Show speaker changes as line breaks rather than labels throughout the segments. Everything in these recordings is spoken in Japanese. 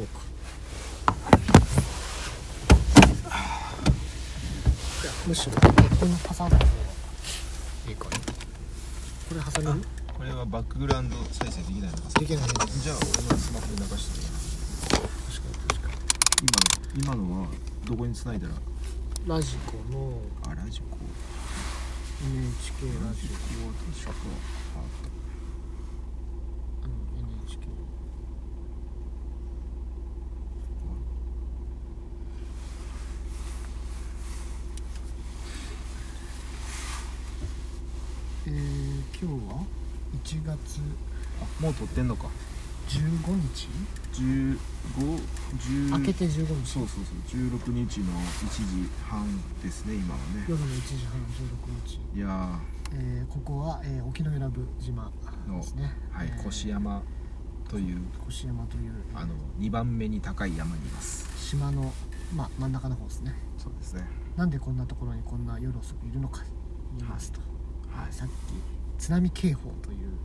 そうかいやむしろこのパサンの方がいいかな。これ挟める
これはバックグラウンド再生で。きないのか
で。きない
じゃあ俺のスマホで。流してる
確かに確か
今の今のはどこに繋いだら
ラジコの
あラジコ
NHK ラジ
ラジコシャットあ
オうん NHK えー、今日は1月
あもう撮ってんのか。
15日
？15 10
明けて15日。
そうそうそう。16日の1時半ですね今はね。
夜の1時半16日、
いや
えー、ここは、えー、沖永良部島ですね。
ーはい、
えー
越山という
越山という
あの2番目に高い山にいます。
島の、まあ、真ん中の方ですね。
そうですね。
なんでこんなところにこんな夜遅くいるのか言いますと、
はい。
さっき津波警報という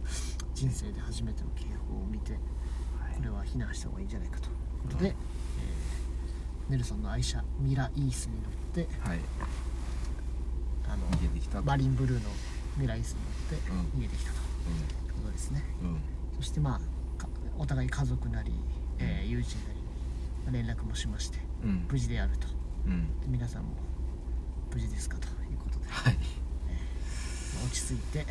人生で初めての警報を見てこれは避難した方がいいんじゃないかと。いうことで、
うん
えーネルソンの愛車ミライースに乗って
はい。
あの
逃げてきた
マリンブルーのミライースに乗って
うん。
逃げてきたと。いうことですね、
うん。うん
そしてまあかお互い家族なり、えー友人なり連絡もしまして
うん。
無事であると。皆さんも無事ですかということで、
はい。
まあ落ち着いて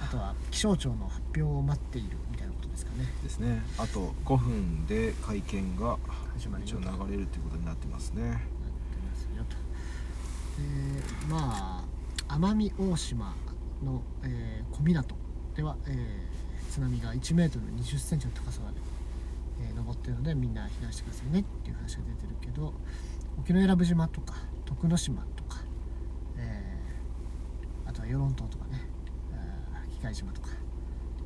あとは気象庁の発表を待っているみたいなことですかね。
ですね。あと5分で会見が
始まる
一応流れるということになってますね。
なってますよと。でまあ奄美大島の、えー小湊では、えー津波が1メートル2 0センチの高さまで、えー登ってるのでみんな避難してくださいねっていう話が出てるけど沖永良部島とか徳之島とか、えーあとは与論島とかね、えー機械島とかい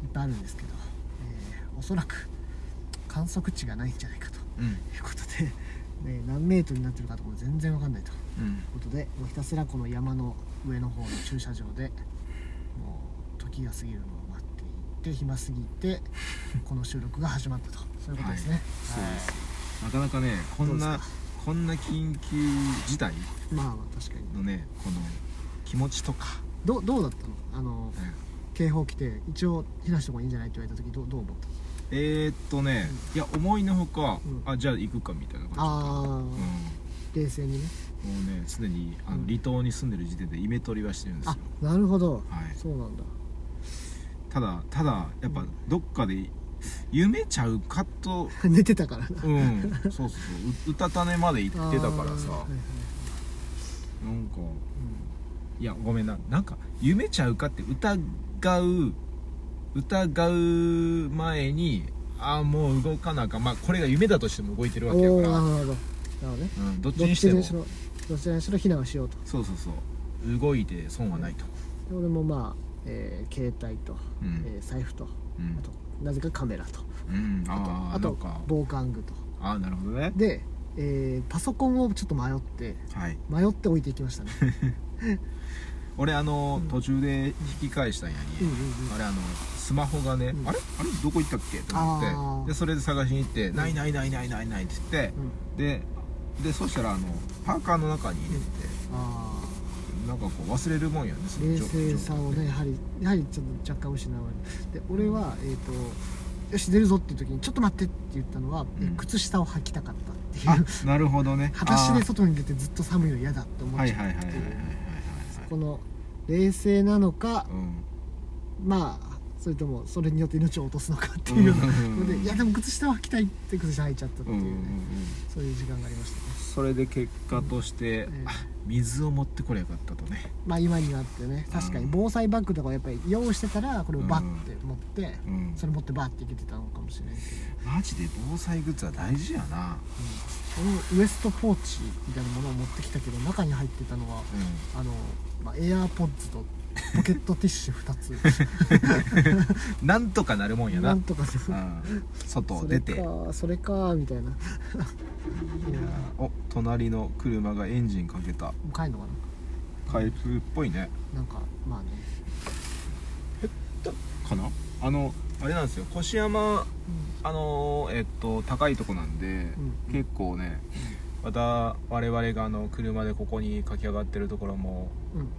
っぱいあるんですけど、えーおそらく観測値がないんじゃないかということで、ね、何メートルになってるかとかも全然わかんないということでもうひたすらこの山の上の方の駐車場でもう時が過ぎるのを待っていって暇すぎてこの収録が始まったとそういうことですね、
はいそうですなかなかねこんなこんな緊急事態
まあ確かに
のねこの気持ちとか、
どうどうだったのあの
ね
警報来て一応避難した方がいいんじゃない？って言われた時どうどう思った？
えー、っとね、いや思いのほか、
うん。
あじゃあ行くかみたいな感じだった。
ああ、
うん。
冷静にね。
もうね常にあの
うん。
離島に住んでる時点でイメトリはしてるんですよ。
あなるほど、
はい。
そうなんだ。
ただただやっぱ
うん。
どっかで夢ちゃうかと
寝てたからな。
うん。そうそうそう。ううたた寝まで行ってたからさ。
はいはいはい。
なんか
うん。
いやごめんな。なんか夢ちゃうかって疑う疑う前にああもう動かなあかん。まあこれが夢だとしても動いてるわけやから、
なるほど。なるほどね。
うん、どっちにしても。
どちらにしろ避難をしようと。
そうそうそう。動いて損はないと、
で俺もまあ、えー携帯と、
うん。
えー財布と
うん。
あとなぜかカメラと。
うん、
あ
あ
とあと防寒具と。
ああなるほどね。
で、えーパソコンをちょっと迷って
はい。
迷って置いていきましたね
俺あの、
うん
途中で引き返したんやに、
うんうんうん。
あれあのスマホがね、
うん。
あれ？あれ？どこ行ったっけ？と思
あ
っ
ー。
てでそれで探しに行って「ないないないないないない」って言って
うん。
ででそしたらあのパーカーの中に入れてて、
あ
なんかこう忘れるもんやねその
ー冷
状
静さをねやはりやはりちょっと若干失われる。で俺はえっ、とよし出るぞっていう時にちょっと待ってって言ったのは、え
うん。
靴下を履きたかったっていう。
あなるほどね。
裸足で
あ
外に出てずっと寒いの嫌だって思っちゃったってい
はいはいはいはいはいうはい
この冷静なのか
うん。
まあそれともそれによって命を落とすのかっていうようのでいやでも靴下は履きたいって靴下履いちゃったっていうね、
うんうんうん
そういう時間がありましたね。
それで結果として、
うん。
水を持ってこれよかったとね。
まあ今になってね確かに
うん
防災バッグとかをやっぱり用意してたらこれをバッて持って、
うん。
それ持ってバッていけてたのかもしれないけど、
マジで防災グッズは大事やな。
うん、ウエストポーチみたいなものを持ってきたけど中に入ってたのは
う
あの、まあ、エアーポッズと ポケットティッシュ2つ。
ん なんとかなるもんやな。
なんとかで
うん。外出て。
それかみたいな。も
お隣の車がエンジンかけた。
う帰るのか
回復っぽいね。
ななんかまあね。
かな？あのあれなんですよ。越山あのーえっと高いとこなんで、
ん。
結構ねまた我々があの車でここに駆け上がってるところも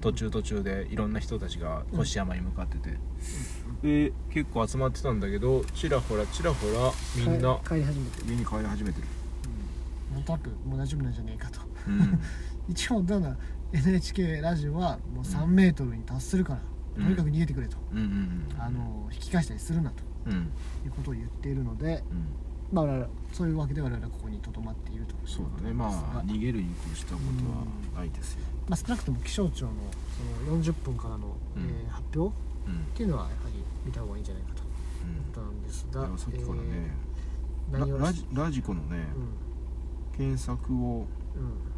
途中途中でいろんな人たちが越山に向かってて、で結構集まってたんだけどちらほらちらほらみんな
帰帰り始めて
に帰り始めてる、
うん、なんとなくもう大丈夫なんじゃねえかと。
うん、
一応ただ NHK ラジオはもう3メートルに達するから、
うん
とにかく逃げてくれと、
うんうん
あの引き返したりするなと。
うん。うん
いうことを言っているので、まあ、我々そういうわけで我々はここにとどまっていると。
そうだね。まあ逃げるに越したことはないですよ、
まあ、少なくとも気象庁のその40分からの、
うん。
えー発表
うん。
っていうのはやはり見た方がいいんじゃないかと。いうことなんですが、
いやさっきからね、
えー
ララジラジコのね、検索を
うん。うん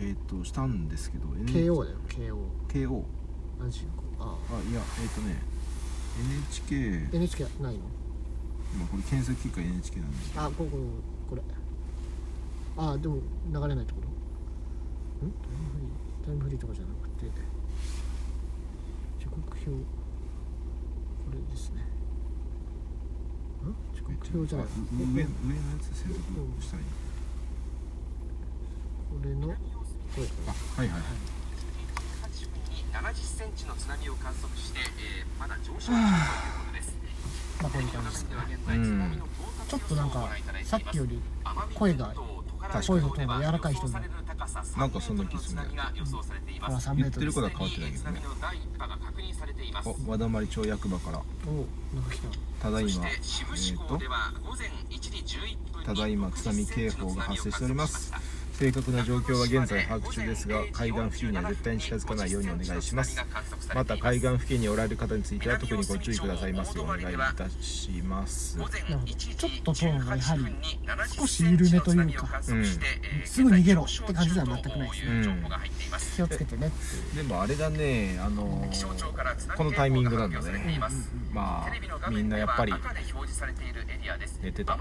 えっ、としたんですけど
KO だよ KO
KO
ラジコあ
あいやえっ、とね NHK
NHK ないの？
今これ検索結果 NHK なんで。
あこここれ。あでも流れないってこと？ん？タイムフリータイムフリーとかじゃなくて。時刻表。これですね。ん？時刻表じゃない。
あう上上のやつ選択したらいい
これのこれ。
あはいはい
8分に70センチの津波を観測して、えーまだ上昇中ということです。
まあこういう感じです
では現在、津波の到達
ちょっとなんかさっきより声が
確
声のトーンが柔らかい人になる
なんかそんな気するね。
これは3メ
言って
ートルです
ることは変わってないけどね。お和田丸町役場から。
おなんか来た。
ただいま。
えーと
ただいま津波警報が発生しております正確な状況は現在把握中ですが海岸付近には絶対に近づかないようにお願いします。また海岸付近におられる方については特にご注意くださいますようお願いいたします。
ちょっとトーンがやはり少し緩めというか
うん。
すぐ逃げろって感じでは全くないですね。
うん。
気をつけてね
でもあれだねあのーこのタイミングなんだね。まあみんなやっぱり寝てた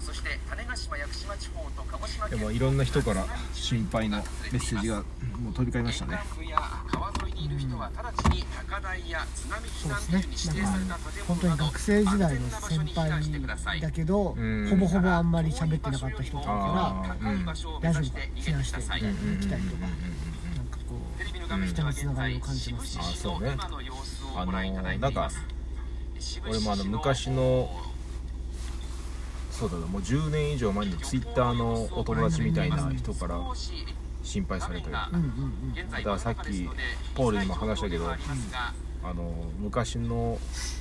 そして種子島屋久島地方と鹿児島県
でもいろんな人から心配のメッセージがもう飛び交いましたね。
沿岸部や川沿いにいる人は直ちに高台や津波避
そう
難
ですね。
区に指定された建物など
本当に学生時代の先輩だけど
うん。
ほぼほぼあんまり喋ってなかった人だから大丈夫
指して逃げてください
避難して
うんうんうんうん。
行きたいとかなんかこ
テレビの画面では現在
人のつながりを感じます
志布志市
あそうね。あのなんか俺もあの昔のそうだなもう10年以上前にツイッターのお友達みたいな人から心配されたよ
ううんうんうん
だからさっきポールにも話したけどあの昔の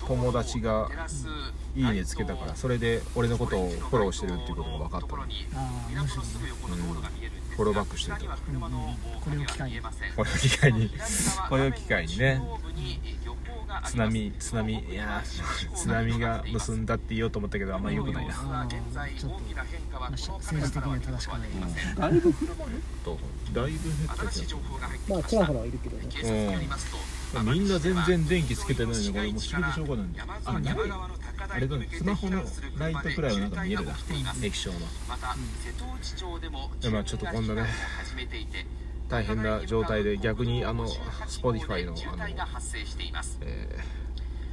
友達が「いいね」つけたからそれで俺のことをフォローしてるっていうことが分かったの。
ああ面白いね
フォローバックしてると。
うん。うんこれを機会に。
これを機会に。これを機会にね津波津波いやー津波が結んだって言おうと思ったけどあんまり良くないな。
あーちょっとまあし政治的には正しくない
だいぶとだいぶ減ったけど
まあちらほらいるけどね。
うん。みんな全然電気つけてないのにこれもう不思議でしょうがないんだよ。あないあれだねスマホのライトくらいはなんか見えるな。液晶の。
また瀬戸内町でも
でまあちょっとこんなね。
始めていて
大変な状態で逆にあの Spotify のあの、
が発生しています。
え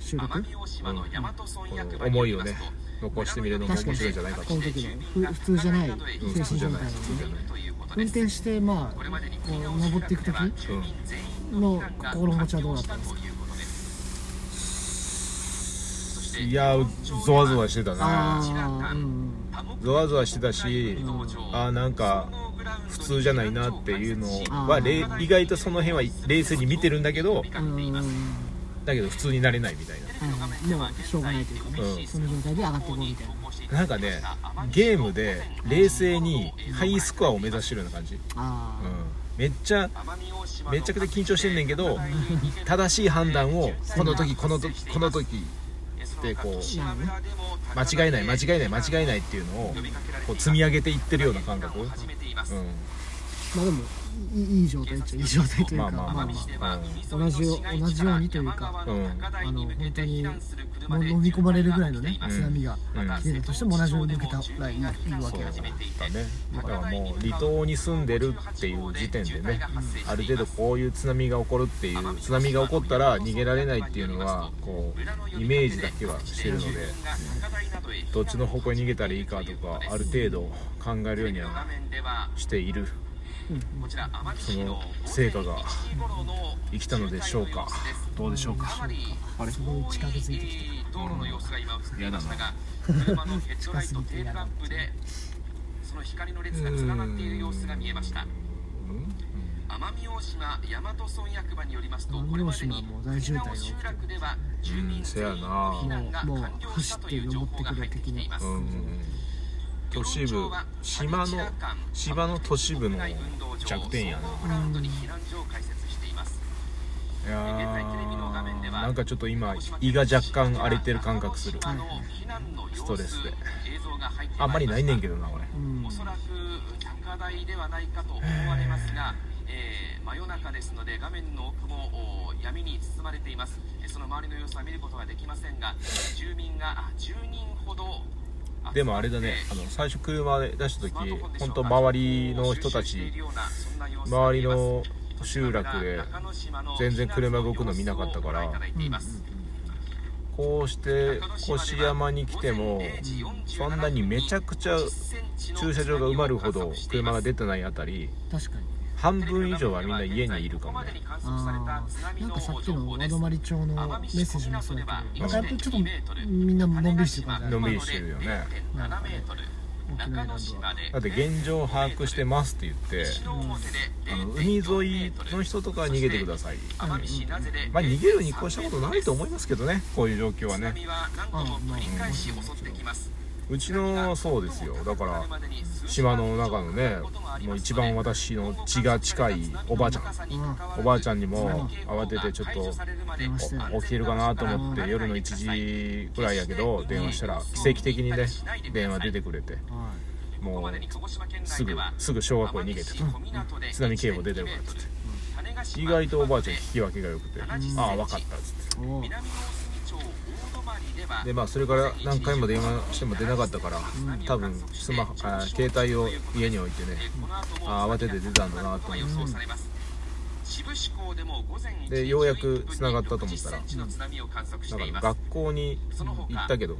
収録？
奄美大島の大和村
ー
役
この思いをね
と
残してみるのも面白いんじゃないかと。
この時のふ普通じゃない
うん
精
普通じゃない
神状態のね。運転してまあこう登っていく時の心持ちはどうだったんですか？
いやゾワゾワしてたね。
ああうん。
ゾワゾワしてたしあーなんか普通じゃないなっていうのはれ意外とその辺は冷静に見てるんだけどだけど普通になれないみたい
はいもうしょうがないというかね、
うん。
その状態で上がっていこうみたいな。
ななんかねゲームで冷静にハイスコアを目指してるような感じ、うん、
あ
めっちゃめっちゃくちゃ緊張してんねんけど正しい判断をこの時この時この時ってこう間違いない間違いない間違いないっていうのをこう積み上げていってるような感覚、うん、
まあでもいい状態っちゃいい状態というか
まあまあ
まあ同じよ同じようにというか
うん。
あの本当にもう飲み込まれるぐらいのね
うん。
津波が
うん。
来てるとしても同じように抜けたらいいいいわけだから。
だねだからもう離島に住んでるっていう時点でねある程度こういう津波が起こるっていう津波が起こったら逃げられないっていうのはこうイメージだけはしてるのでどっちの方向に逃げたらいいかとかある程度考えるようにはしているその成果が生きたのでしょうか？どうでしょうか？あれ？
すごい近づいてきて
道路の様子が今映っましたが車のヘッドライトテールランプでその光の列が連なっている様子が見えました。奄美大島大和村役場によりますとこれまで
大島
に
も大渋滞が起きて
集落では住民全員の
な
避難が
もう
完了したという情報が入ってきています。
うん。うん都市部島の島の都市部の弱点やな。
うん。
いやーなんかちょっと今胃が若干荒れてる感覚する。ストレスで。あんまりないねんけどな俺。
うん。
おそらく高台ではないかと思われますが、えー真夜中ですので画面の奥もお闇に包まれています。えーその周りの様子は見ることができませんが住民があ10人ほど
でもあれだね。あの最初車で出した時本当周りの人たち周りの集落で全然車動くの見なかったから。こうして越山に来てもそんなにめちゃくちゃ駐車場が埋まるほど車が出てないあたり
確かに
半分以上はみんな家にいるかもね。
あーなんかさっきの和泊町のメッセージもそうやけど。なんかやっぱりちょっとみんなのんびりしてる感じ
のんびりしてるよね。
なんかね沖縄ランドは
だって現状把握してますって言ってあの海沿いの人とかは逃げてください。まあ逃げるに越したことないと思いますけどねこういう状況はね。うちのそうですよ。だから島の中のねもう一番私の血が近いおばあちゃん。おばあちゃんにも慌ててちょっと起きてるかなと思って夜の1時ぐらいやけど電話したら奇跡的にね電話出てくれて
は
もうすぐすぐ小学校に逃げてと津波警報出てるからって言って。意外とおばあちゃん聞き分けが良くてああ分かったっつってでまあそれから何回も電話しても出なかったから多分スマホあ携帯を家に置いてねあ慌てて出たんだなと思ってでようやく繋がったと思ったらなん。か学校に行ったけど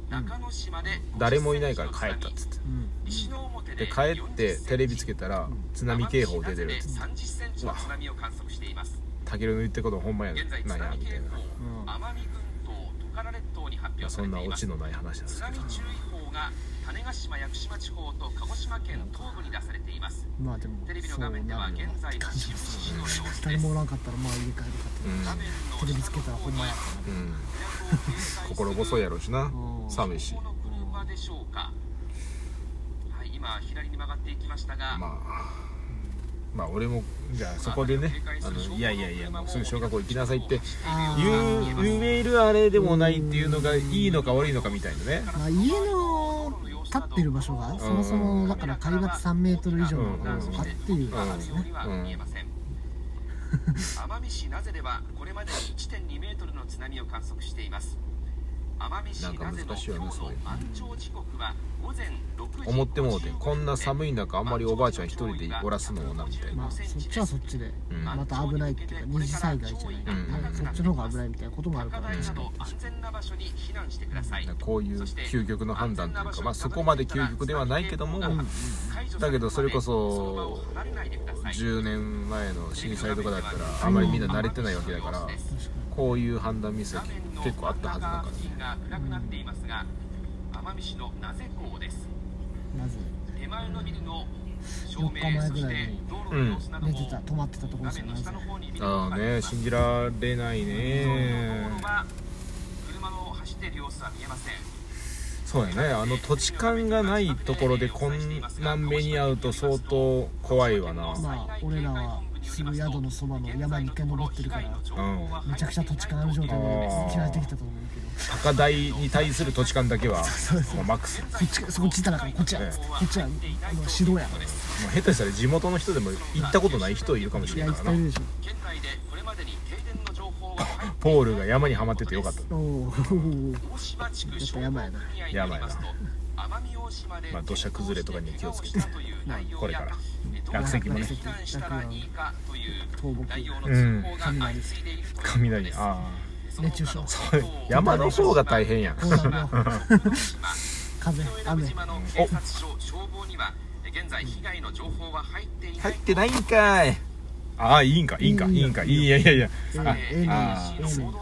誰もいないから帰ったっつって。
うん。
で帰ってテレビつけたら津波警報出てるっつって。うわ。タケルの言ってることほんまやなんやみたいな
カラ列島に発表さ
そんなオ
れています。
チのない話なんです
津
けど。
波注意報が種子島屋久島地方と鹿児島県東部に出されています。
まあでも
テレビの画面では現
な
在のの様子です。
誰もおらんかったらまあ家帰るか
うん
画面の
って。テレビつけたらほんまや
うん心細いやろうしな。
うん。
寒い。し
この車でしょうか。はい今左に曲がっていきましたが、
まあまあ俺もじゃあそこでねあのいやいやいやもうすぐ小学校行きなさいって
あ
言
ー
う言えるあれでもないっていうのがいいのか悪いのかみたいなね。
まあ、家の立ってる場所がそもそもだから海抜3メートル以上の場所かっていう。ことですね
よりは見えません、奄美市名瀬ではこれまでに1.2メートルの津波を観測しています
なんか難しいよねそういうの。
満潮時刻は午前6時
思ってもうてこんな
い
寒い中あんまりおばあちゃん一人でおらすのもなみたいな。
まあそっちはそっちで
うん。
また危ないっていうか二次災害じゃない。か
うん。
らそっちの方が危ないみたいなこともあるから。ね
高台など安全な場所に避難してください、
こういう究極の判断というかまあそこまで究極ではないけどもだけどそれこそ10年前の震災とかだったらあまりみんな慣れてないわけだから。
確か
こういう判断ミスが結構あったはずだから。ね
なっていますが奄美市の名瀬港です
になぜ
手前のビルの照
4日
明
前
そして
ぐらいに
道路の様子なども
寝てた止まってたところ
画面の
ですよなぜ
下の方に見ること
ああね信じられないね
車の走っている様子は見えません。
そうやねあの土地勘がないところでこん。な目に遭うと相当怖いわな
まあ俺らはすぐ宿のそばの山に一回登ってるから
うん。
めちゃくちゃ土地勘ある状態で
あー
開いてきたと思うけど。
高台に対する土地勘だけはもうマックス。も
こっちそこっちたらこっちは
ええ
こっちは指導や。
う下手したら地元の人でも行ったことない人いるかもしれな。いからなポールが山にはまっててよかった。
ょおー。
大島地区
やっぱ山やな。
組合によりますと奄美大島で
まあ土砂崩れとかに気をつけて。これから。落石もね。
避難したらいいかという
倒木。
うことです。
雷。あ
熱中症。
あ山の方が大変やん。
風雨。
島の警察署消防には現在被害の情報は入っていない。
入ってないんかいああいいんかいいんかいいんか。いいいやいやいや。あ
ええね
あ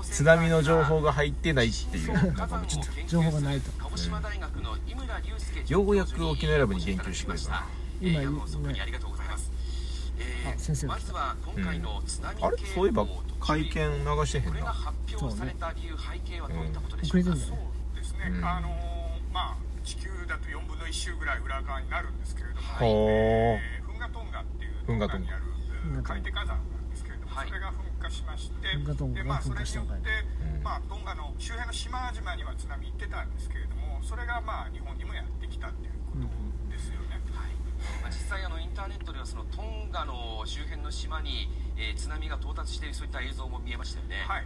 津波の情報が入ってないっていう なんかもうちょっと。
情報がないと。
鹿児島大学の井村隆介
ようやく沖縄選ぶに言及してくれたな。
今
今本当にありがとうございます。えー
あ先生。
まずは今回の津波
あれそういえば会見流してへん
これが
な。
発表された理由、背景はどういったことでしょうか。
遅れてんだね
ですね、
うん
あのーまあ地球だと4分の1周ぐらい裏側になるんですけれども、
ほー
えーフンガトンガっていう
トンガ
にある
ンガトンガ
海底火山なんですけれども、
はい。
それが噴火しましてでまあそれによって、
うん。
まあトンガの周辺の島々には津波行ってたんですけれどもそれがまあ日本にもやってきたっていうことですよね、
はい。まあ実際あのインターネットではそのトンガの周辺の島に、えー津波が到達しているそういった映像も見えましたよね。
はい、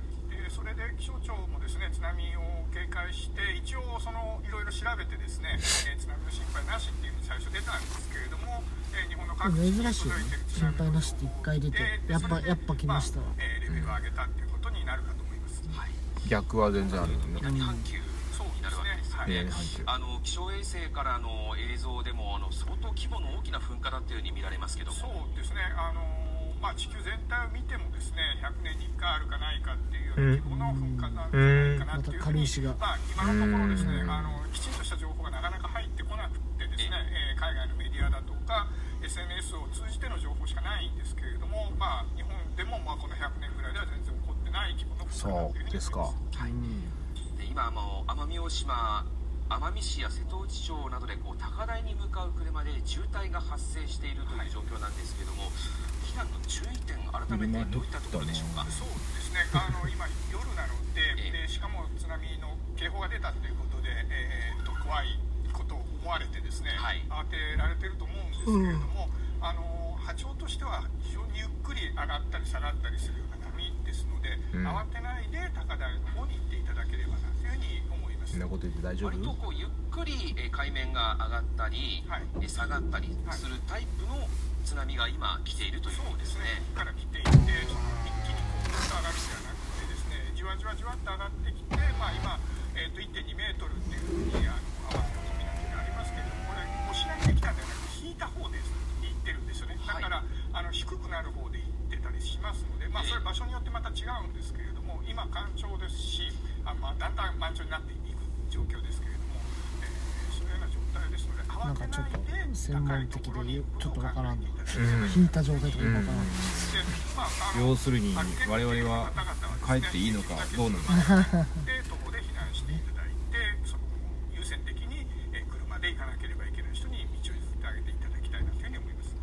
でそれで気象庁もですね津波を警戒して一応そのいろいろ調べてですね、えー津波の心配なしっていうふうに最初出たんですけれども、えー日本の各地に
珍しいよね
届いてる津
心
波
配なしって一回出て
で
やっぱやっぱ来ましたわ。
あえーレベルを上げたっていうことになるかと思います、
はい。
逆は全然あるよね
南半球。
そう
になるわけですよ
はい。
あの気象衛星からの映像でもあの相当規模の大きな噴火だったように見られますけども。
そうですね。あのーまあ、地球全体を見てもですね100年に1回あるかないかっていうような規模の噴火なんじゃないかなっていうふうに、
うん。また軽石が。
まあ、今のところですね
うん。
あのきちんとした情報がなかなか入ってこなくてですね、えー海外のメディアだとか SNS を通じての情報しかないんですけれども、まあ、日本でもまあこの100年ぐらいでは全然起こってない規模の噴火だ
そ
というふうに
うです。か
思います
はい、で今もう奄美大島奄美市や瀬戸内町などでこう高台に向かう車で渋滞が発生しているという状況なんですけども、避難の注意点改めてどういったところでしょうか、
そうですね、あの今、夜なので
ええ。
で、しかも津波の警報が出たということで、えーっと怖いことを思われて、ですね、
はい。
慌てられてると思うんですけれども、あの波長としては非常にゆっくり上がったり下がったりするような波ですので、
うん。
慌てないで高台の方に行っていただければな
そんなこと言って大丈夫？
割とこうゆっくりえー海面が上がったり、
はい。
えー下がったりするタイプの津波が今来ているということですね。
から来ていて、その一気にこう上がるんではなくてですね、じわじわじわっと上がってきて、まあ今、えー、と1.2メートルっていうふうにあの奄美の海なんていうのがありますけれども、これ押し上げてきたんではなくて引いた方で行ってるんですよね。だから、あの低くなる方で行ってたりしますので、まあそれ場所によってまた違うんですけれども、今干潮ですし、あまあだんだん満潮になっていく状況ですけれども、えーそういうような状態ですので、慌てないで
専門的でちょっとわからんの。
うん。
引いた状態とかよくわからん
でまああの
要するに我々は帰っていいのかどうなのか
で徒歩で避難していただいてその優先的にえー車で行かなければいけない人に道を譲ってあげていただきたいなというふうに思います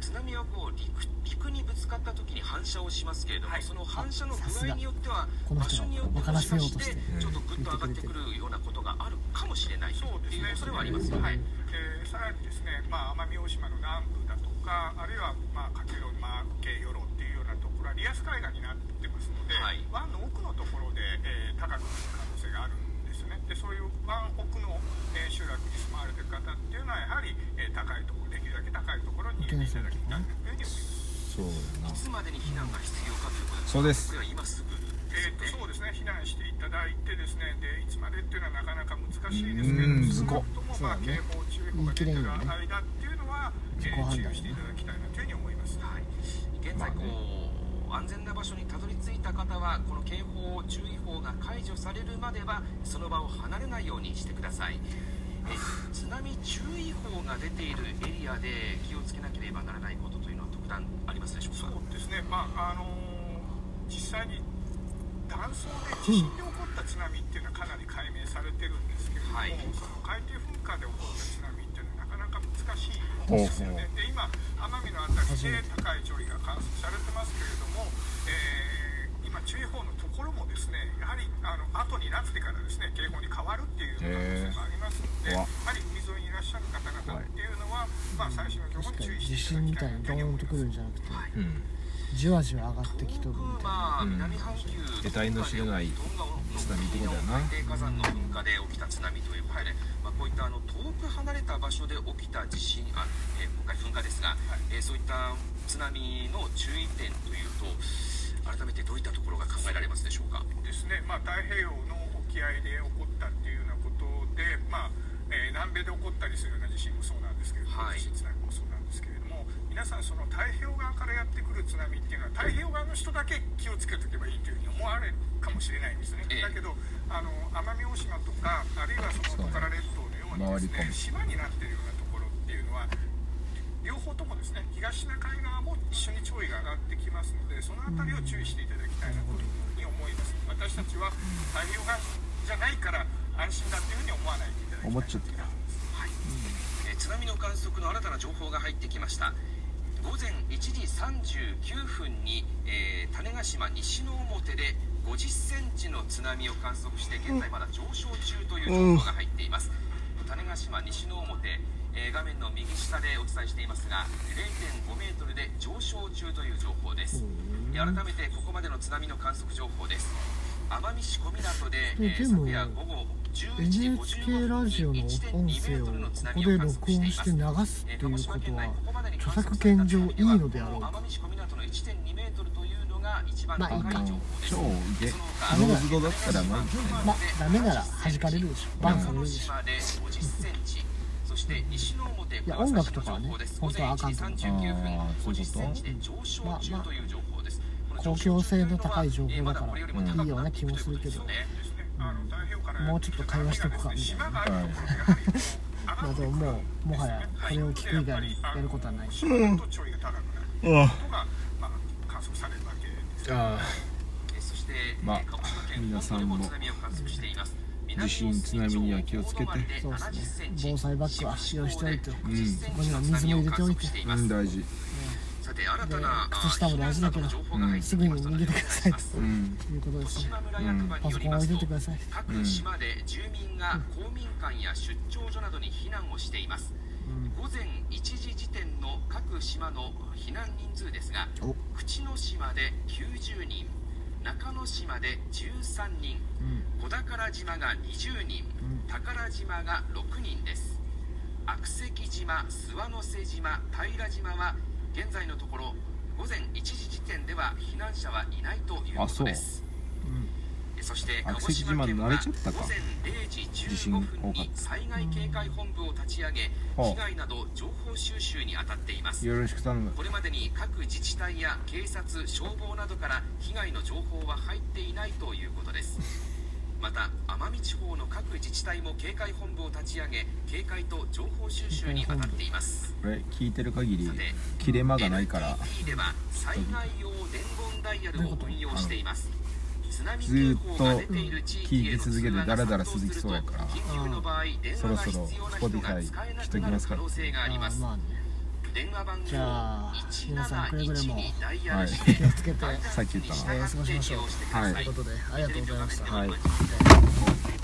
津波はこう陸陸にぶつかった時に反射をしますけれども、
はい。
その反射の具合によっては場所によって
分からせようとして
ちょっとグッと上がってくるようなことがあるかもしれないと
そうですね。
いう恐れはありますよね。
はいえーさらにですね、まあ、奄美大島の南部だとかあるいは、まあ、かけろまあ系与論っていうようなところはリアス海岸になってますので、
はい。
湾の奥のところで、えー高くなる可能性があるんですよね。でそういう湾奥の、えー集落に住まわれてる方っていうのはやはり、えー高いところできるだけ高いところに入れていただきたいなというふうに思います
そうだ
いつまでに避難が必要かということ
そうです。
これは今すぐ。
えー、とそうですね避難していただいてですねでいつまでっていうのはなかなか難しいですけれど
うん
も少なくとも、まあ、警報注意報が出てる間っていうのは、え
自己判断
ー注意していただきたいなというふうに思います。
はい、現在こう、安全な場所にたどり着いた方はこの警報注意報が解除されるまではその場を離れないようにしてください。え津波注意報が出ているエリアで気をつけなければならないことというのは特段ありますでしょうか
そうですね、まああの実際に断層で地震で起こった津波っていうのはかなり解明されてるんですけれども、
はい。
その海底噴火で起こった津波っていうのはなかなかか難しいんですよね。で今奄美のあたりで高い潮位が観測されてますけれども、えー今注意報のところもですねやはりあの後になってからですね警報に変わるっていう可能性もありますので、やはり海沿いにいらっしゃる方々っていうのは、まあ最新の情報に注意
地震みたいにドーンとくるんじゃなくて
うん。
じわじわ上がってきとるみたいな。
まあ
うん。
南半球
得体の知れない津波ってことだな
海底火山の噴火で起きた津波ということで、まあ、こういったあの遠く離れた場所で起きた地震あ、えー今回噴火ですが、えーそういった津波の注意点というと改めてどういったところが考えられますでしょうか
ですね、まあ、太平洋の沖合で起こったっていうようなことで、まあえー南米で起こったりするような地震もそうなんですけれども、
はい。
地震津波もそうなんですけれども皆さんその太平洋側からやってくる津波っていうのは太平洋側の人だけ気をつけておけばいいというふうに思われるかもしれないんですね、
ええ。
だけどあの奄美大島とかあるいはそのトカラ列島のようにですね島になってるようなところっていうのは両方ともですね東シナ海側も一緒に潮位が上がってきますのでそのあたりを注意していただきたいなというふうに思います私たちは太平洋側じゃないから安心だっていうふうに思わない
思っちゃってる
はい、えー津波の観測の新たな情報が入ってきました。午前1時39分に、えー種子島西之表で50センチの津波を観測して現在まだ上昇中という情報が入っています、種子島西之表、えー画面の右下でお伝えしていますが0.5メートルで上昇中という情報です、えー改めてここまでの津波の観測情報です奄美市小港で、え昨夜午後11時
NHK ラジオの音声をここで録音して流すっていうことは著作権上いいのであろうか。
奄美市小港の1.2メートルという。のが一番
まあいいか
超で
その他
ノーズドだったらまあ
まあダメなら弾かれるでしょバンされるでしょ
中之島で50センチそして西之表
いや音楽とかはね本当はあかんと思う
午前1時39分
あーそういうこと
50センチで上昇中という情報です
公共性の高い情報だからいい。ような気もするけど
ですねあの太平洋から
もうちょっと会話しておくかみたい。な
はり
まあでももうもはやこれを聞く以外にやることはない。し
島と潮位が高くなることが、まあ、
あ、まあ皆さんも地震津波には気をつけて
そうですね防災バッグは使用しておいて
ん
そこには水も入れておいて。
うん。大事。
靴下も大事だけど
うん
すぐに逃げてくださいと。
うん。
いうことです。ね
島村役場によります。と
パソコン置いといてください。
各島で住民が公民館や出張所などに避難をしています。午前1時時点の各島の避難人数ですが
お。
口之島で90人中之島で13人小宝島が20人宝島が6人です。悪石島諏訪之瀬島平島は現在のところ午前1時時点では避難者はいないということです。そして鹿児島県は午前0時15
地震
分に災害警戒本部を立ち上げ被害など情報収集に当たっています。
よろしく頼む。
これまでに各自治体や警察消防などから被害の情報は入っていないということですまた奄美地方の各自治体も警戒本部を立ち上げ警戒と情報収集に当たっています。
これ聞いてる限り
さて
切れ間がないから。
NTT では災害用伝言ダイヤルを運用しています。津波
ずっと
報が出ている地域への
聞き続けてダラダラ続きそうやから。
緊急の場合電話が必要な人が
Spotify
使えな
し
くなる
ときますか。ら
じゃあ皆さんくれぐれも
171にダイヤルして
気をつけて
さっき言ったな。
えー過ごしましょう。
はい
ということでありがとうございました。
はい。
えー